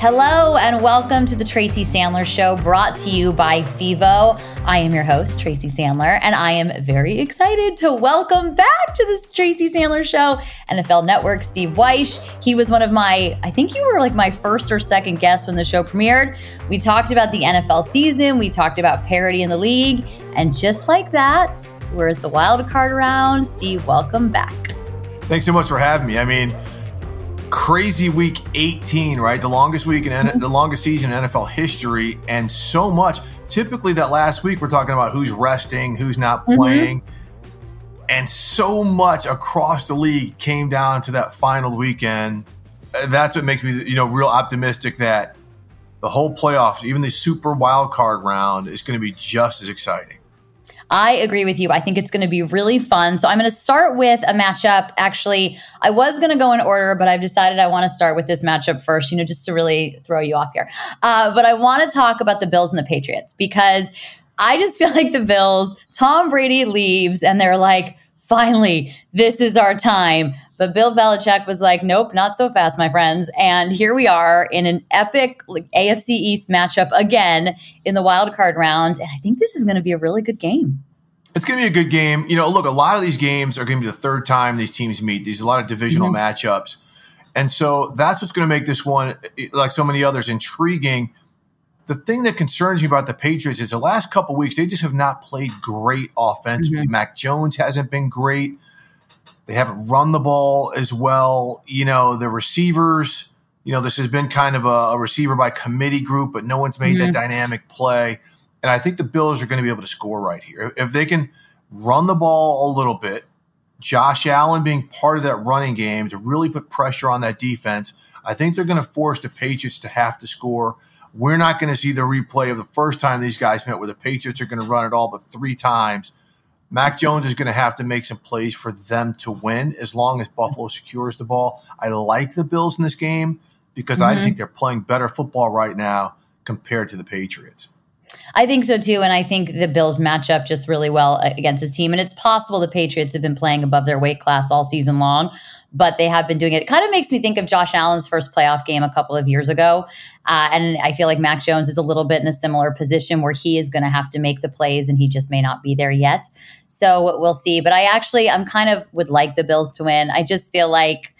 Hello and welcome to the Tracy Sandler Show, brought to you by FEVO. I am your host, Tracy Sandler, and I am very excited to welcome back to this Tracy Sandler Show, NFL Network, Steve Wyche. He was one of my, I think you were like my first or second guest when the show premiered. We talked about the NFL season, we talked about parity in the league, and just like that, we're at the wild card round. Steve, welcome back. Thanks so much for having me. I mean, crazy week 18, right? The longest week in mm-hmm. the longest season in NFL history, and so much. Typically, that last week we're talking about who's resting, who's not mm-hmm. playing, mm-hmm. and so much across the league came down to that final weekend. Uh, that's what makes me, you know, real optimistic that the whole playoffs, even the super wild card round, is going to be just as exciting. I agree with you. I think it's going to be really fun. So I'm going to start with a matchup. Actually, I was going to go in order, but I've decided I want to start with this matchup first, you know, just to really throw you off here. Uh, but I want to talk about the Bills and the Patriots because I just feel like the Bills, Tom Brady leaves and they're like, finally, this is our time. But Bill Belichick was like, nope, not so fast, my friends. And here we are in an epic AFC East matchup again in the wild card round. And I think this is going to be a really good game. It's going to be a good game. You know, look, a lot of these games are going to be the third time these teams meet. These a lot of divisional mm-hmm. matchups. And so that's what's going to make this one, like so many others, intriguing. The thing that concerns me about the Patriots is the last couple weeks, they just have not played great offensively. Mm-hmm. Mac Jones hasn't been great. They haven't run the ball as well. You know, the receivers, you know, this has been kind of a, a receiver by committee group, but no one's made mm-hmm. that dynamic play. And I think the Bills are going to be able to score right here. If they can run the ball a little bit, Josh Allen being part of that running game to really put pressure on that defense, I think they're going to force the Patriots to have to score. We're not going to see the replay of the first time these guys met where the Patriots are going to run it all but three times Mac Jones is going to have to make some plays for them to win as long as Buffalo secures the ball. I like the Bills in this game because mm-hmm. I just think they're playing better football right now compared to the Patriots. I think so too. And I think the Bills match up just really well against his team. And it's possible the Patriots have been playing above their weight class all season long, but they have been doing it. It kind of makes me think of Josh Allen's first playoff game a couple of years ago. Uh, and I feel like Mac Jones is a little bit in a similar position where he is going to have to make the plays and he just may not be there yet. So we'll see. But I actually, I'm kind of would like the Bills to win. I just feel like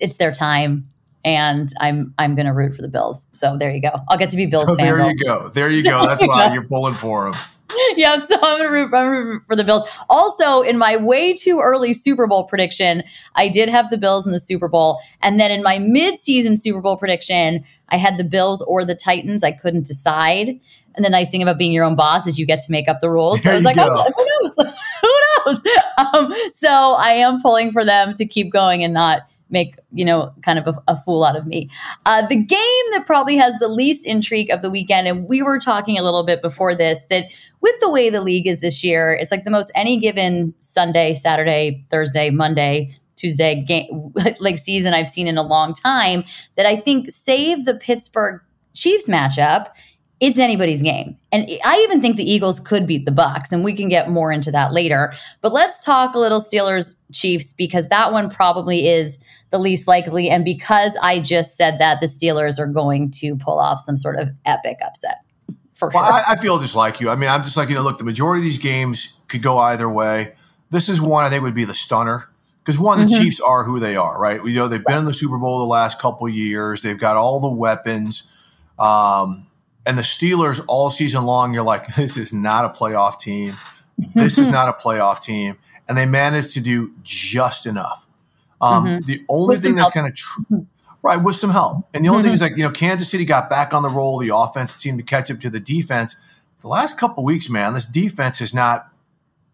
it's their time and I'm I'm going to root for the Bills. So there you go. I'll get to be Bills so fan. There you go. There you go. That's why you're pulling for them. yep. So I'm going to root, root for the Bills. Also, in my way too early Super Bowl prediction, I did have the Bills in the Super Bowl, and then in my mid-season Super Bowl prediction, I had the Bills or the Titans. I couldn't decide. And the nice thing about being your own boss is you get to make up the rules. So I was like, oh, who knows? who knows? Um, so I am pulling for them to keep going and not make you know kind of a, a fool out of me. Uh, the game that probably has the least intrigue of the weekend and we were talking a little bit before this that with the way the league is this year it's like the most any given sunday saturday thursday monday tuesday game like season i've seen in a long time that i think save the pittsburgh chiefs matchup it's anybody's game. And I even think the Eagles could beat the Bucks, and we can get more into that later. But let's talk a little Steelers Chiefs because that one probably is the least likely and because I just said that the Steelers are going to pull off some sort of epic upset. For well, sure. I, I feel just like you. I mean, I'm just like, you know, look, the majority of these games could go either way. This is one I think would be the stunner because one, the mm-hmm. Chiefs are who they are, right? We know they've been in the Super Bowl the last couple years. They've got all the weapons. Um, and the Steelers all season long, you're like, this is not a playoff team. This is not a playoff team. And they managed to do just enough. Um, mm-hmm. The only with thing that's kind of true, right, with some help. And the only mm-hmm. thing is like, you know, Kansas City got back on the roll. The offense seemed to catch up to the defense. The last couple weeks, man, this defense has not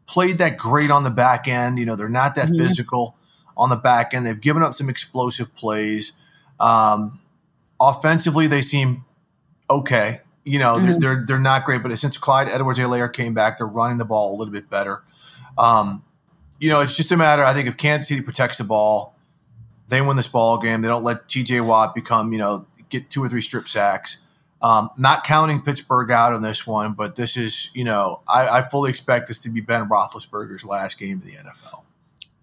played that great on the back end. You know, they're not that mm-hmm. physical on the back end. They've given up some explosive plays. Um, offensively, they seem okay. You know, mm-hmm. they're, they're, they're not great, but since Clyde Edwards-Helaire came back, they're running the ball a little bit better. Um, you know, it's just a matter. I think if Kansas City protects the ball, they win this ball game. They don't let T.J. Watt become, you know, get two or three strip sacks. Um, not counting Pittsburgh out on this one, but this is, you know, I, I fully expect this to be Ben Roethlisberger's last game in the NFL.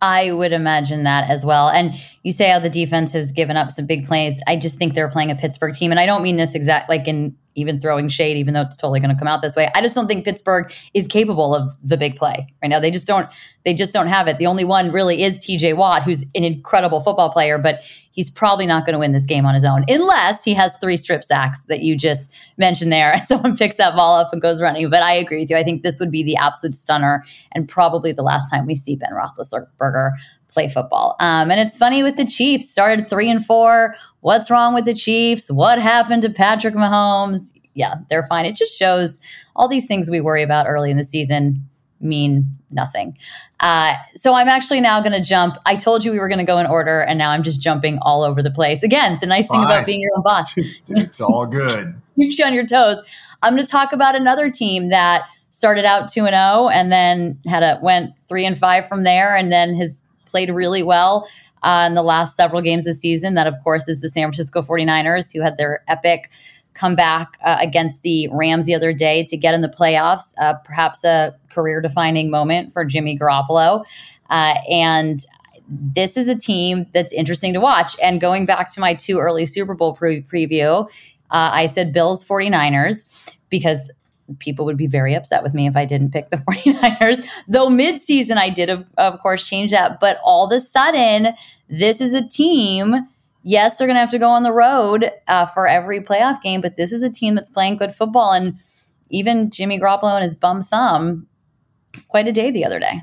I would imagine that as well. And you say how the defense has given up some big plays. I just think they're playing a Pittsburgh team. And I don't mean this exact like in even throwing shade, even though it's totally going to come out this way. I just don't think Pittsburgh is capable of the big play right now. They just don't. They just don't have it. The only one really is T.J. Watt, who's an incredible football player, but he's probably not going to win this game on his own unless he has three strip sacks that you just mentioned there, and someone picks that ball up and goes running. But I agree with you. I think this would be the absolute stunner, and probably the last time we see Ben Roethlisberger play football. Um, and it's funny with the Chiefs started three and four What's wrong with the Chiefs? What happened to Patrick Mahomes? Yeah, they're fine. It just shows all these things we worry about early in the season mean nothing. Uh, so I'm actually now going to jump. I told you we were going to go in order, and now I'm just jumping all over the place. Again, the nice Fine. thing about being your own boss, it's all good. Keeps you on your toes. I'm going to talk about another team that started out two and zero, oh and then had a went three and five from there, and then has played really well uh, in the last several games this season. That, of course, is the San Francisco 49ers, who had their epic comeback uh, against the Rams the other day to get in the playoffs. Uh, perhaps a career defining moment for Jimmy Garoppolo. Uh, and this is a team that's interesting to watch. And going back to my two early Super Bowl pre- preview, uh, I said Bills 49ers because people would be very upset with me if I didn't pick the 49ers. Though midseason, I did, of, of course, change that. But all of a sudden, this is a team. Yes, they're going to have to go on the road uh, for every playoff game, but this is a team that's playing good football. And even Jimmy Garoppolo and his bum thumb, quite a day the other day.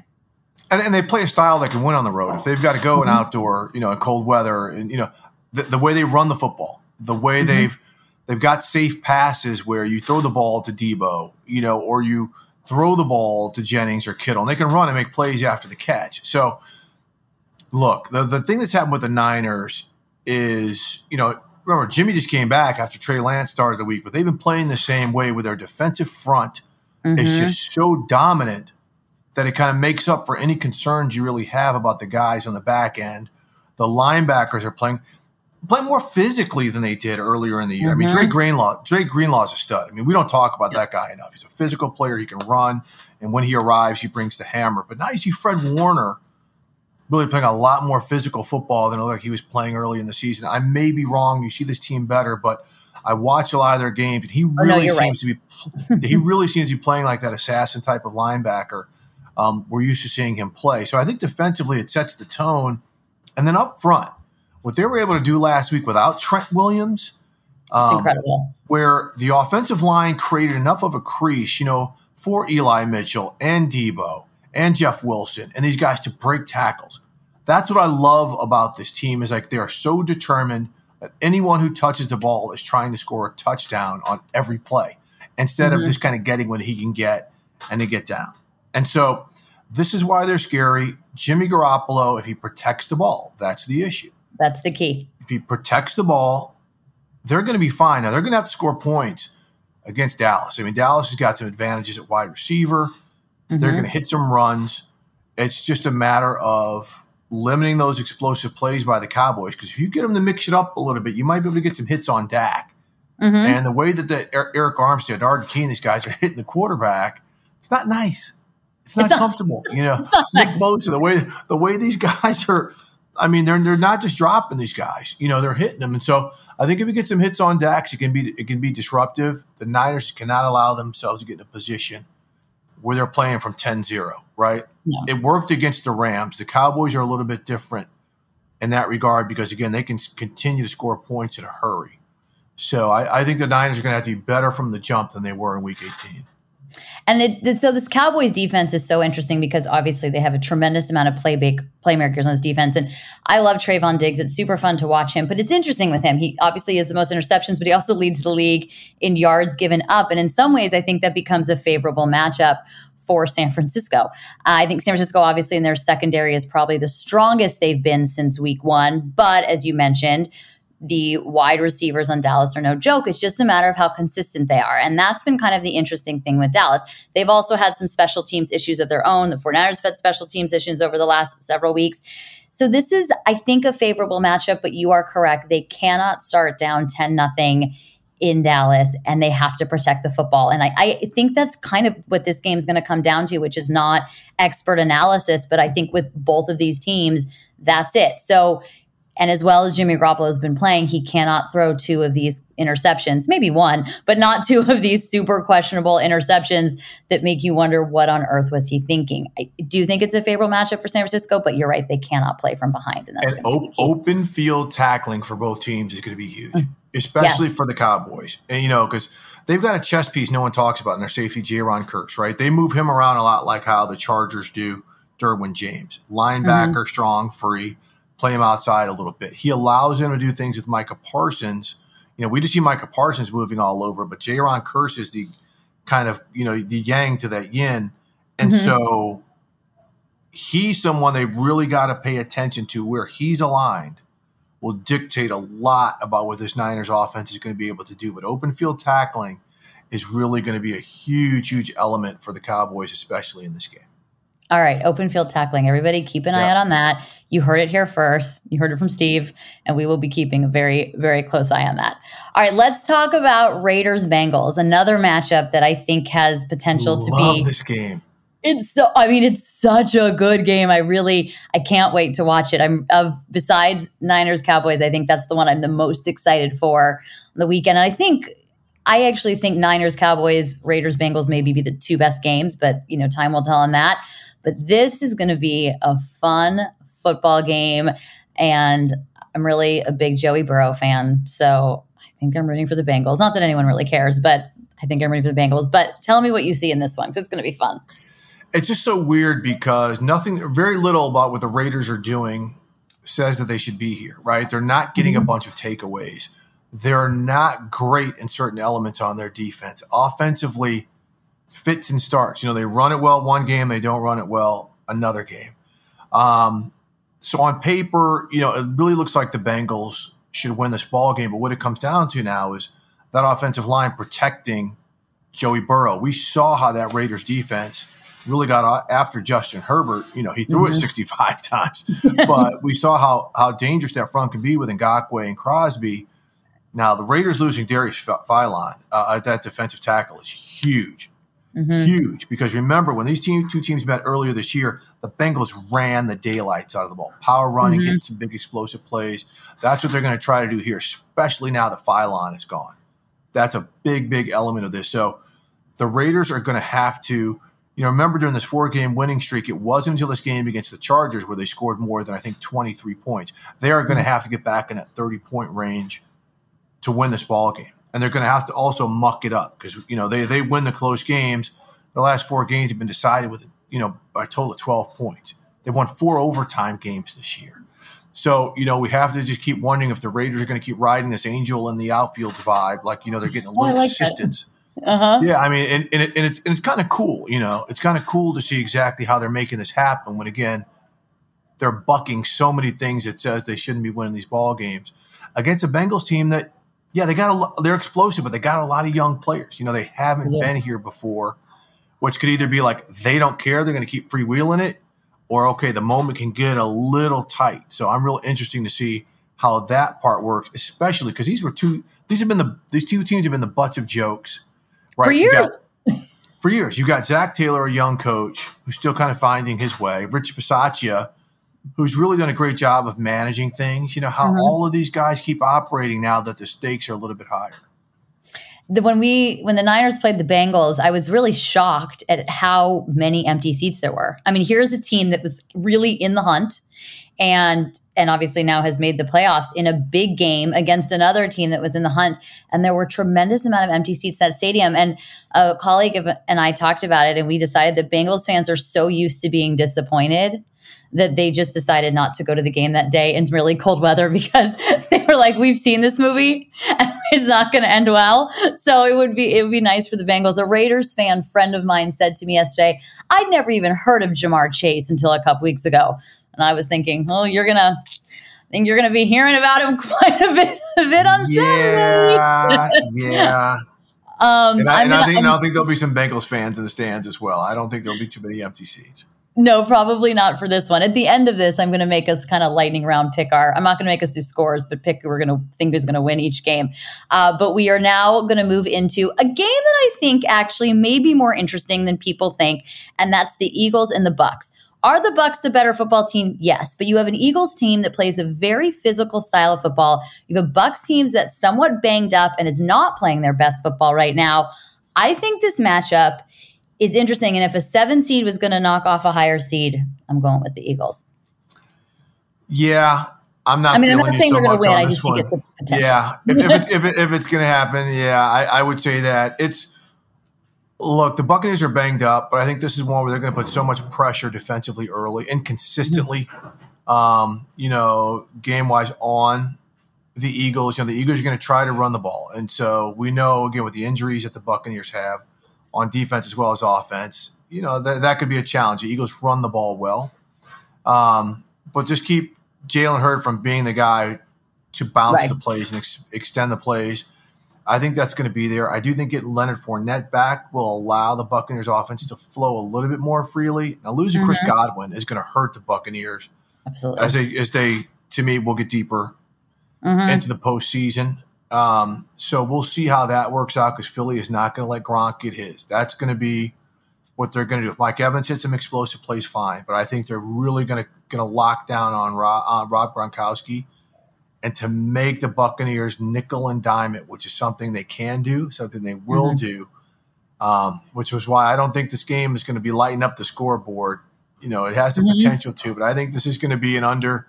And, and they play a style that can win on the road. If they've got to go in mm-hmm. outdoor, you know, in cold weather, and you know, the, the way they run the football, the way mm-hmm. they've They've got safe passes where you throw the ball to Deebo, you know, or you throw the ball to Jennings or Kittle, and they can run and make plays after the catch. So, look, the, the thing that's happened with the Niners is, you know, remember, Jimmy just came back after Trey Lance started the week, but they've been playing the same way with their defensive front. Mm-hmm. It's just so dominant that it kind of makes up for any concerns you really have about the guys on the back end. The linebackers are playing play more physically than they did earlier in the year. Mm-hmm. I mean, Dre mm-hmm. Greenlaw, Dre Greenlaw's a stud. I mean, we don't talk about that guy enough. He's a physical player. He can run, and when he arrives, he brings the hammer. But now you see Fred Warner really playing a lot more physical football than like he was playing early in the season. I may be wrong. You see this team better, but I watch a lot of their games, and he really oh, no, seems right. to be he really seems to be playing like that assassin type of linebacker. Um, we're used to seeing him play. So I think defensively it sets the tone, and then up front what they were able to do last week without Trent Williams, um, incredible. Where the offensive line created enough of a crease, you know, for Eli Mitchell and Deebo and Jeff Wilson and these guys to break tackles. That's what I love about this team is like they are so determined that anyone who touches the ball is trying to score a touchdown on every play instead mm-hmm. of just kind of getting what he can get and to get down. And so this is why they're scary. Jimmy Garoppolo, if he protects the ball, that's the issue. That's the key. If he protects the ball, they're going to be fine. Now they're going to have to score points against Dallas. I mean, Dallas has got some advantages at wide receiver. Mm-hmm. They're going to hit some runs. It's just a matter of limiting those explosive plays by the Cowboys. Because if you get them to mix it up a little bit, you might be able to get some hits on Dak. Mm-hmm. And the way that the Arik Armstead, Arden Key, these guys are hitting the quarterback, it's not nice. It's not it's comfortable. Not, you know, Nick nice. Bosa, the way the way these guys are I mean, they're they're not just dropping these guys. You know, they're hitting them, and so I think if you get some hits on Dax, it can be it can be disruptive. The Niners cannot allow themselves to get in a position where they're playing from 10-0, right? It worked against the Rams. The Cowboys are a little bit different in that regard because again, they can continue to score points in a hurry. So I, I think the Niners are going to have to be better from the jump than they were in Week 18. And it, so this Cowboys defense is so interesting because obviously they have a tremendous amount of play playmakers on this defense. And I love Trevon Diggs. It's super fun to watch him, but it's interesting with him. He obviously has the most interceptions, but he also leads the league in yards given up. And in some ways, I think that becomes a favorable matchup for San Francisco. Uh, I think San Francisco, obviously, in their secondary is probably the strongest they've been since week one. But as you mentioned, the wide receivers on Dallas are no joke. It's just a matter of how consistent they are. And that's been kind of the interesting thing with Dallas. They've also had some special teams issues of their own. The 49ers had special teams issues over the last several weeks. So this is, I think, a favorable matchup, but you are correct. They cannot start down 10 nothing in Dallas and they have to protect the football. And I, I think that's kind of what this game is going to come down to, which is not expert analysis, but I think with both of these teams, that's it. So and as well as Jimmy Garoppolo has been playing, he cannot throw two of these interceptions, maybe one, but not two of these super questionable interceptions that make you wonder what on earth was he thinking. I do think it's a favorable matchup for San Francisco, but you're right, they cannot play from behind. And, and op- open field tackling for both teams is going to be huge, mm. especially yes. for the Cowboys. And, you know, because they've got a chess piece no one talks about in their safety, Jayron Kearse, right? They move him around a lot like how the Chargers do Derwin James. Linebacker, mm-hmm. strong, free play him outside a little bit. He allows him to do things with Micah Parsons. You know, we just see Micah Parsons moving all over, but Jayron Kearse is the kind of, you know, the yang to that yin. And mm-hmm. so he's someone they really got to pay attention to where he's aligned will dictate a lot about what this Niners offense is going to be able to do. But open field tackling is really going to be a huge, huge element for the Cowboys, especially in this game. All right, open field tackling. Everybody keep an eye out on that. You heard it here first. You heard it from Steve, and we will be keeping a very, very close eye on that. All right, let's talk about Raiders Bengals, another matchup that I think has potential Love to be this game. It's so I mean, it's such a good game. I really I can't wait to watch it. I'm of besides Niners Cowboys, I think that's the one I'm the most excited for on the weekend. And I think I actually think Niners Cowboys, Raiders Bengals maybe be the two best games, but you know, time will tell on that. But this is going to be a fun football game. And I'm really a big Joey Burrow fan. So I think I'm rooting for the Bengals. Not that anyone really cares, but I think I'm rooting for the Bengals. But tell me what you see in this one because it's going to be fun. It's just so weird because nothing, very little about what the Raiders are doing says that they should be here, right? They're not getting mm-hmm. a bunch of takeaways. They're not great in certain elements on their defense. Offensively, fits and starts. You know, they run it well one game, they don't run it well another game. Um, so on paper, you know, it really looks like the Bengals should win this ball game. But what it comes down to now is that offensive line protecting Joey Burrow. We saw how that Raiders defense really got after Justin Herbert. You know, he threw mm-hmm. it 65 times, but we saw how how dangerous that front can be with Ngakoue and Crosby. Now, the Raiders losing Darius Philon uh, at that defensive tackle is huge. Mm-hmm. Huge because remember when these team, two teams met earlier this year, the Bengals ran the daylights out of the ball, power running, mm-hmm. getting some big explosive plays. That's what they're going to try to do here, especially now that Philon is gone. That's a big, big element of this. So the Raiders are going to have to, you know, remember during this four game winning streak, it wasn't until this game against the Chargers where they scored more than I think 23 points. They are going to mm-hmm. have to get back in that 30 point range to win this ball game and they're going to have to also muck it up because you know they they win the close games. The last four games have been decided with you know by a total of twelve points. They've won four overtime games this year. So you know we have to just keep wondering if the Raiders are going to keep riding this angel in the outfield vibe, like you know they're getting a oh, little oh, like assistance. Uh-huh. Yeah, I mean, and, and, it, and it's and it's kind of cool. You know, it's kind of cool to see exactly how they're making this happen. When again, they're bucking so many things that says they shouldn't be winning these ball games against a Bengals team that yeah, they got a they're explosive, but they got a lot of young players. You know, they haven't yeah. been here before, which could either be like they don't care, they're going to keep freewheeling it, or okay, the moment can get a little tight. So I'm real interesting to see how that part works, especially because these were two. These have been the these two teams have been the butts of jokes, right? For years. Got, for years, you got Zac Taylor, a young coach who's still kind of finding his way. Rich Bisaccia, who's really done a great job of managing things. You know how mm-hmm. all of these guys keep operating now that the stakes are a little bit higher. The, when we when the Niners played the Bengals, I was really shocked at how many empty seats there were. I mean, here's a team that was really in the hunt, and and obviously now has made the playoffs in a big game against another team that was in the hunt and there were tremendous amount of empty seats at stadium and a colleague of, and I talked about it and we decided that Bengals fans are so used to being disappointed that they just decided not to go to the game that day in really cold weather because they were like, we've seen this movie and it's not going to end well. So it would be it would be nice for the Bengals. A Raiders fan friend of mine said to me yesterday, I'd never even heard of Ja'Marr Chase until a couple weeks ago, and I was thinking, oh, you're gonna. I think you're going to be hearing about him quite a bit, a bit on yeah, Saturday. yeah. Um, and I, and I think, I don't think there'll be some Bengals fans in the stands as well. I don't think there'll be too many empty seats. No, probably not for this one. At the end of this, I'm going to make us kind of lightning round pick our. I'm not going to make us do scores, but pick who we're going to think is going to win each game. Uh, but we are now going to move into a game that I think actually may be more interesting than people think, and that's the Eagles and the Bucks. Are the Bucks the better football team? Yes, but you have an Eagles team that plays a very physical style of football. You have a Bucks team that's somewhat banged up and is not playing their best football right now. I think this matchup is interesting. And if a seven seed was going to knock off a higher seed, I'm going with the Eagles. Yeah, I'm not. I mean, I'm not saying so they're going to win. I this think one. it's. Yeah, if, if it's if, it, if it's going to happen, yeah, I, I would say that it's. Look, the Buccaneers are banged up, but I think this is one where they're going to put so much pressure defensively early and consistently, um, you know, game wise on the Eagles. You know, the Eagles are going to try to run the ball, and so we know again with the injuries that the Buccaneers have on defense as well as offense, you know that that could be a challenge. The Eagles run the ball well, um, but just keep Jalen Hurts from being the guy to bounce Right. the plays and ex- extend the plays. I think that's going to be there. I do think getting Leonard Fournette back will allow the Buccaneers offense to flow a little bit more freely. Now losing Chris Mm-hmm. Godwin is going to hurt the Buccaneers Absolutely. as they as they to me will get deeper Mhm. into the postseason. Um, so we'll see how that works out because Philly is not going to let Gronk get his. That's going to be what they're going to do. If Mike Evans hits some explosive plays, fine. But I think they're really going to going to lock down on Rob, on Rob Gronkowski and to make the Buccaneers nickel and dime it, which is something they can do, something they will Mhm. do. Um, which was why I don't think this game is going to be lighting up the scoreboard. You know, it has the Mhm. potential to, but I think this is going to be an under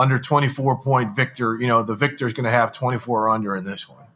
under 24 point victor. You know, the victor is going to have 24 or under in this one.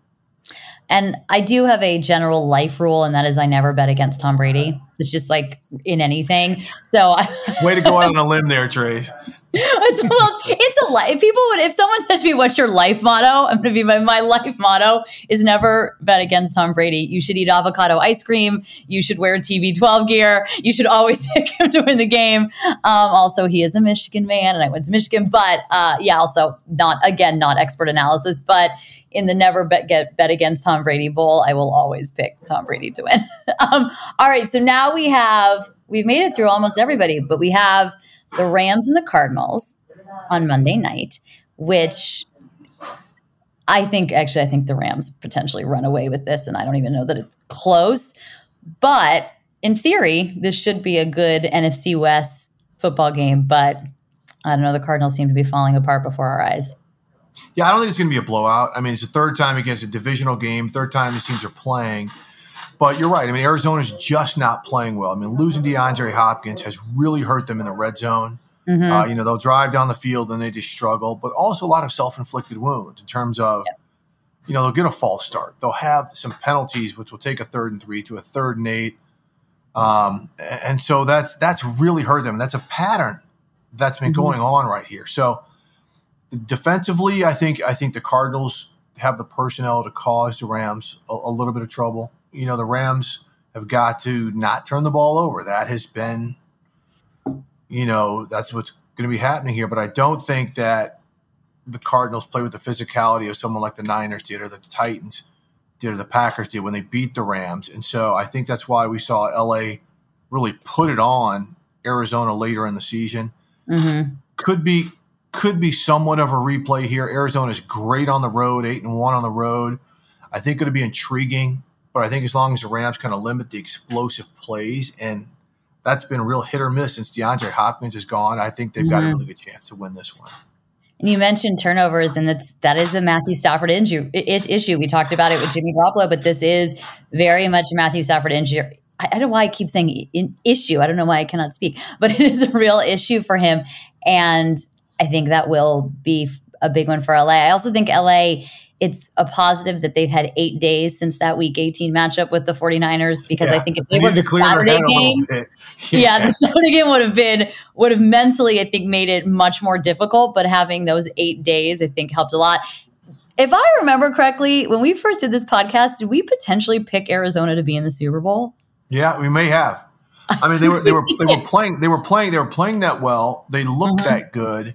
And I do have a general life rule, and that is I never bet against Tom Brady. It's just like in anything. So I, Way to go out on a limb there, Trace. It's, well, it's a life. If people would, if someone says to me, "What's your life motto?" I'm going to be my my life motto is never bet against Tom Brady. You should eat avocado ice cream. You should wear TB12 gear. You should always pick him to win the game. Um, also, he is a Michigan man, and I went to Michigan. But uh, yeah, also not again not expert analysis, but in the never bet get bet against Tom Brady bowl, I will always pick Tom Brady to win. um, all right, so now we have we've made it through almost everybody, but we have the Rams and the Cardinals on Monday night, which I think actually I think the Rams potentially run away with this, and I don't even know that it's close. But in theory, this should be a good NFC West football game. But I don't know, the Cardinals seem to be falling apart before our eyes. Yeah, I don't think it's going to be a blowout. I mean, it's the third time against a divisional game, third time these teams are playing. But you're right. I mean, Arizona's just not playing well. I mean, losing DeAndre Hopkins has really hurt them in the red zone. Mhm. Uh, you know, they'll drive down the field and they just struggle, but also a lot of self inflicted wounds in terms of, you know, they'll get a false start. They'll have some penalties, which will take a third and three to a third and eight. Um, and so that's that's really hurt them. That's a pattern that's been Mhm. going on right here. So defensively, I think I think the Cardinals have the personnel to cause the Rams a, a little bit of trouble. You know, the Rams have got to not turn the ball over. That has been, you know, that's what's going to be happening here. But I don't think that the Cardinals play with the physicality of someone like the Niners did or the Titans did or the Packers did when they beat the Rams. And so I think that's why we saw LA really put it on Arizona later in the season Mhm. could be could be somewhat of a replay here. Arizona's great on the road, eight and one on the road. I think it'll be intriguing, but I think as long as the Rams kind of limit the explosive plays, and that's been a real hit or miss since DeAndre Hopkins is gone, I think they've got a Mhm. really good chance to win this one. And you mentioned turnovers, and that's that is a Matthew Stafford inju- i- is- issue. We talked about it with Jimmy Garoppolo, but this is very much a Matthew Stafford injury. I, I don't know why I keep saying issue. I don't know why I cannot speak, but it is a real issue for him, and I think that will be a big one for LA. I also think LA. It's a positive that they've had eight days since that Week 18 matchup with the 49ers because I think if They they were the to clear their Saturday head a little game, bit. yeah, the Saturday game would have been would have mentally, I think, made it much more difficult. But having those eight days, I think, helped a lot. If I remember correctly, when we first did this podcast, did we potentially pick Arizona to be in the Super Bowl? Yeah, we may have. I mean, they were they were they were playing they were playing they were playing that well. They looked Mhm. that good,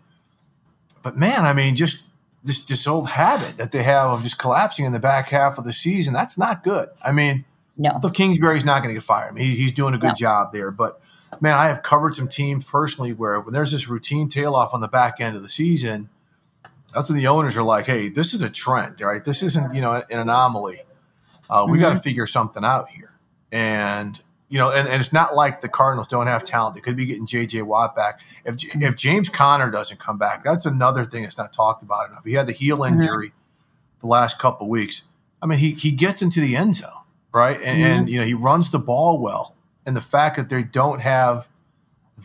but man, I mean, just this this old habit that they have of just collapsing in the back half of the season. That's not good. I mean, No. Kliff Kingsbury's not going to get fired. I mean, he, he's doing a good No. job there, but man, I have covered some teams personally where when there's this routine tail off on the back end of the season, that's when the owners are like, hey, this is a trend, right? This isn't, you know, an anomaly. Uh, we mm-hmm. got to figure something out here. And, you know, and, and, it's not like the Cardinals don't have talent. They could be getting J.J. Watt back. If, if James Conner doesn't come back, that's another thing that's not talked about enough. He had the heel mm-hmm. injury mm-hmm. the last couple weeks. I mean, he, he gets into the end zone, right? And, mm-hmm. and, you know, he runs the ball well. And the fact that they don't have –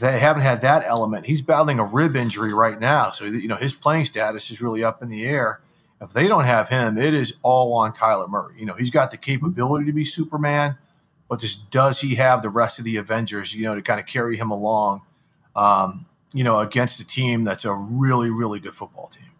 they haven't had that element. He's battling a rib injury right now, so you know his playing status is really up in the air. If they don't have him, it is all on Kyler Murray. You know he's got the capability to be Superman, but just does he have the rest of the Avengers? You know to kind of carry him along. Um, you know against a team that's a really really good football team.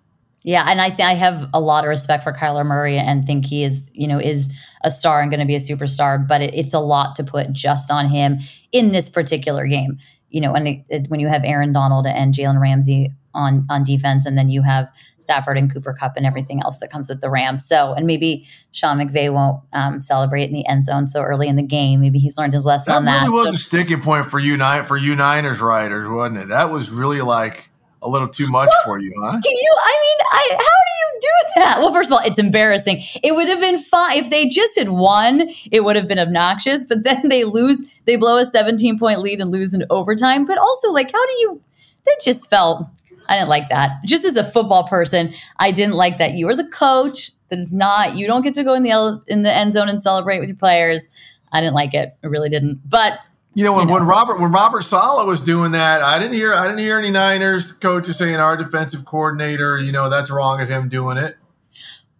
Yeah, and I th- I have a lot of respect for Kyler Murray and think he is you know is a star and going to be a superstar. But it, it's a lot to put just on him in this particular game you know, when it, it, when you have Aaron Donald and Jalen Ramsey on on defense, and then you have Stafford and Cooper Kupp and everything else that comes with the Rams. So, and maybe Sean McVay won't um, celebrate in the end zone so early in the game. Maybe he's learned his lesson that on that. That really was so, a sticking point for you, for you Niners riders, wasn't it? That was really like a little too much well, for you, huh? Can you? I mean, I, how do you do that? Well, first of all, it's embarrassing. It would have been fine if they just had won. It would have been obnoxious, but then they lose. They blow a 17 point lead and lose in overtime. But also, like, how do you? That just felt. I didn't like that. Just as a football person, I didn't like that. You are the coach. That is not. You don't get to go in the in the end zone and celebrate with your players. I didn't like it. I really didn't. But you know, when, you know. when Robert when Robert Saleh was doing that, I didn't hear I didn't hear any Niners coaches saying our defensive coordinator, you know, that's wrong of him doing it.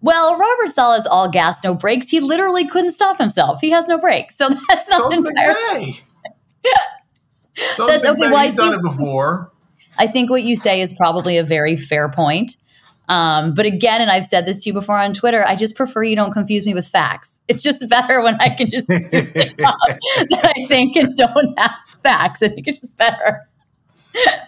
Well, Robert Saleh is all gas, no brakes. He literally couldn't stop himself. He has no brakes, so that's not so entirely. so that's okay. Well, he's done it before. I think what you say is probably a very fair point. Um, but again, and I've said this to you before on Twitter, I just prefer you don't confuse me with facts. It's just better when I can just that I think and don't have facts. I think it's just better.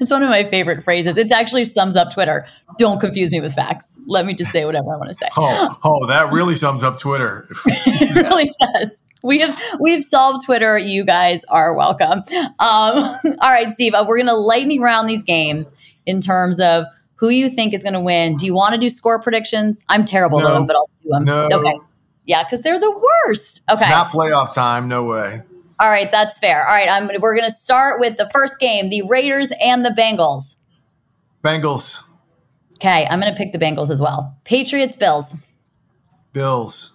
It's one of my favorite phrases. It actually sums up Twitter. Don't confuse me with facts. Let me just say whatever I want to say. Oh, oh that really sums up Twitter. it really does. We have we've solved Twitter. You guys are welcome. Um, all right, Steve, uh, we're going to lightning round these games in terms of who you think is going to win. Do you want to do score predictions? I'm terrible no. at them, but I'll do them. No. Okay. Yeah, because they're the worst. Okay. Not playoff time. No way. All right, that's fair. All right, I'm, we're going to start with the first game: the Raiders and the Bengals. Bengals. Okay, I'm going to pick the Bengals as well. Patriots, Bills. Bills.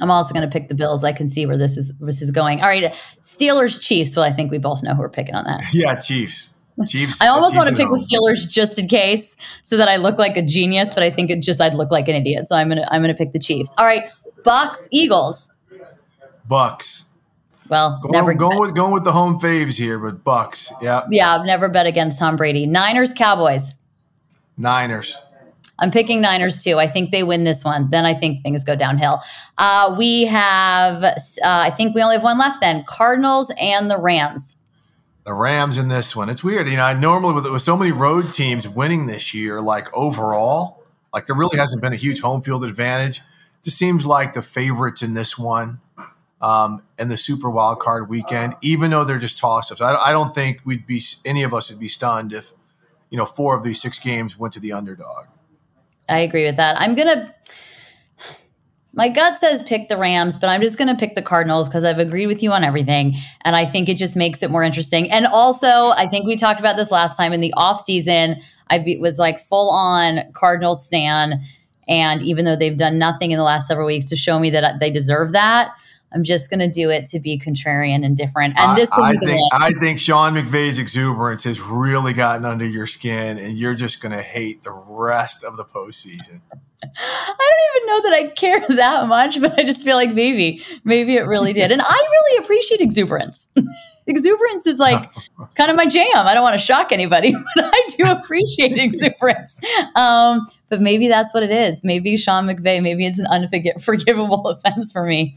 I'm also going to pick the Bills. I can see where this is this is going. All right, Steelers, Chiefs. Well, I think we both know who we're picking on that. Yeah, Chiefs. Chiefs. I almost Chiefs want to pick the Steelers just in case, so that I look like a genius. But I think it just I'd look like an idiot. So I'm gonna I'm gonna pick the Chiefs. All right, Bucks, Eagles. Bucks. Well, going, never going with going with the home faves here, but Bucks. Yeah. Yeah, I've never bet against Tom Brady. Niners, Cowboys. Niners. I'm picking Niners too. I think they win this one. Then I think things go downhill. Uh, we have, uh, I think we only have one left then Cardinals and the Rams the Rams in this one. It's weird. You know, I normally with, with so many road teams winning this year, like overall, like there really hasn't been a huge home field advantage. It just seems like the favorites in this one um, and the Super Wild Card weekend, even though they're just toss ups. I, I don't think we'd be any of us would be stunned if you know four of these six games went to the underdog. I agree with that. I'm gonna my gut says pick the Rams, but I'm just going to pick the Cardinals because I've agreed with you on everything. And I think it just makes it more interesting. And also, I think we talked about this last time in the off season. I was like full on Cardinals stan. And even though they've done nothing in the last several weeks to show me that uh, they deserve that, I'm just going to do it to be contrarian and different. And this I, I think I think Sean McVay's exuberance has really gotten under your skin, and you're just going to hate the rest of the postseason. I don't even know that I care that much, but I just feel like maybe, maybe it really did. And I really appreciate exuberance. exuberance is like kind of my jam. I don't want to shock anybody, but I do appreciate exuberance. Um, but maybe that's what it is. Maybe Sean McVay, maybe it's an unforgivable offense for me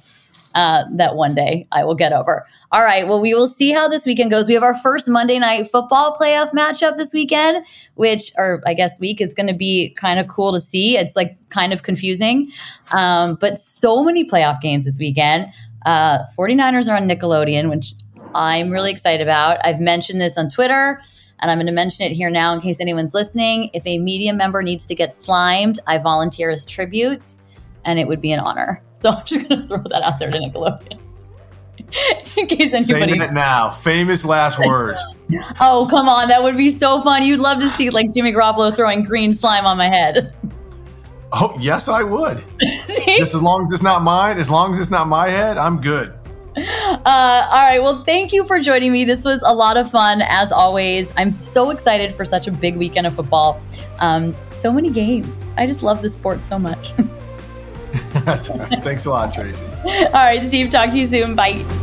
uh, that one day I will get over. All right. Well, we will see how this weekend goes. We have our first Monday night football playoff matchup this weekend, which, or I guess week is going to be kind of cool to see. It's like kind of confusing, um, but so many playoff games this weekend. Uh, 49ers are on Nickelodeon, which I'm really excited about. I've mentioned this on Twitter and I'm going to mention it here now in case anyone's listening. If a media member needs to get slimed, I volunteer as tribute and it would be an honor. So I'm just going to throw that out there to Nickelodeon. in case anybody. Saying it now. Famous last words. oh, come on. That would be so fun. You'd love to see like Jimmy Garoppolo throwing green slime on my head. Oh, yes, I would. Just as long as it's not mine, as long as it's not my head, I'm good. Uh, all right. Well, thank you for joining me. This was a lot of fun, as always. I'm so excited for such a big weekend of football. Um, so many games. I just love this sport so much. Thanks a lot, Tracy. All right, Steve. Talk to you soon. Bye.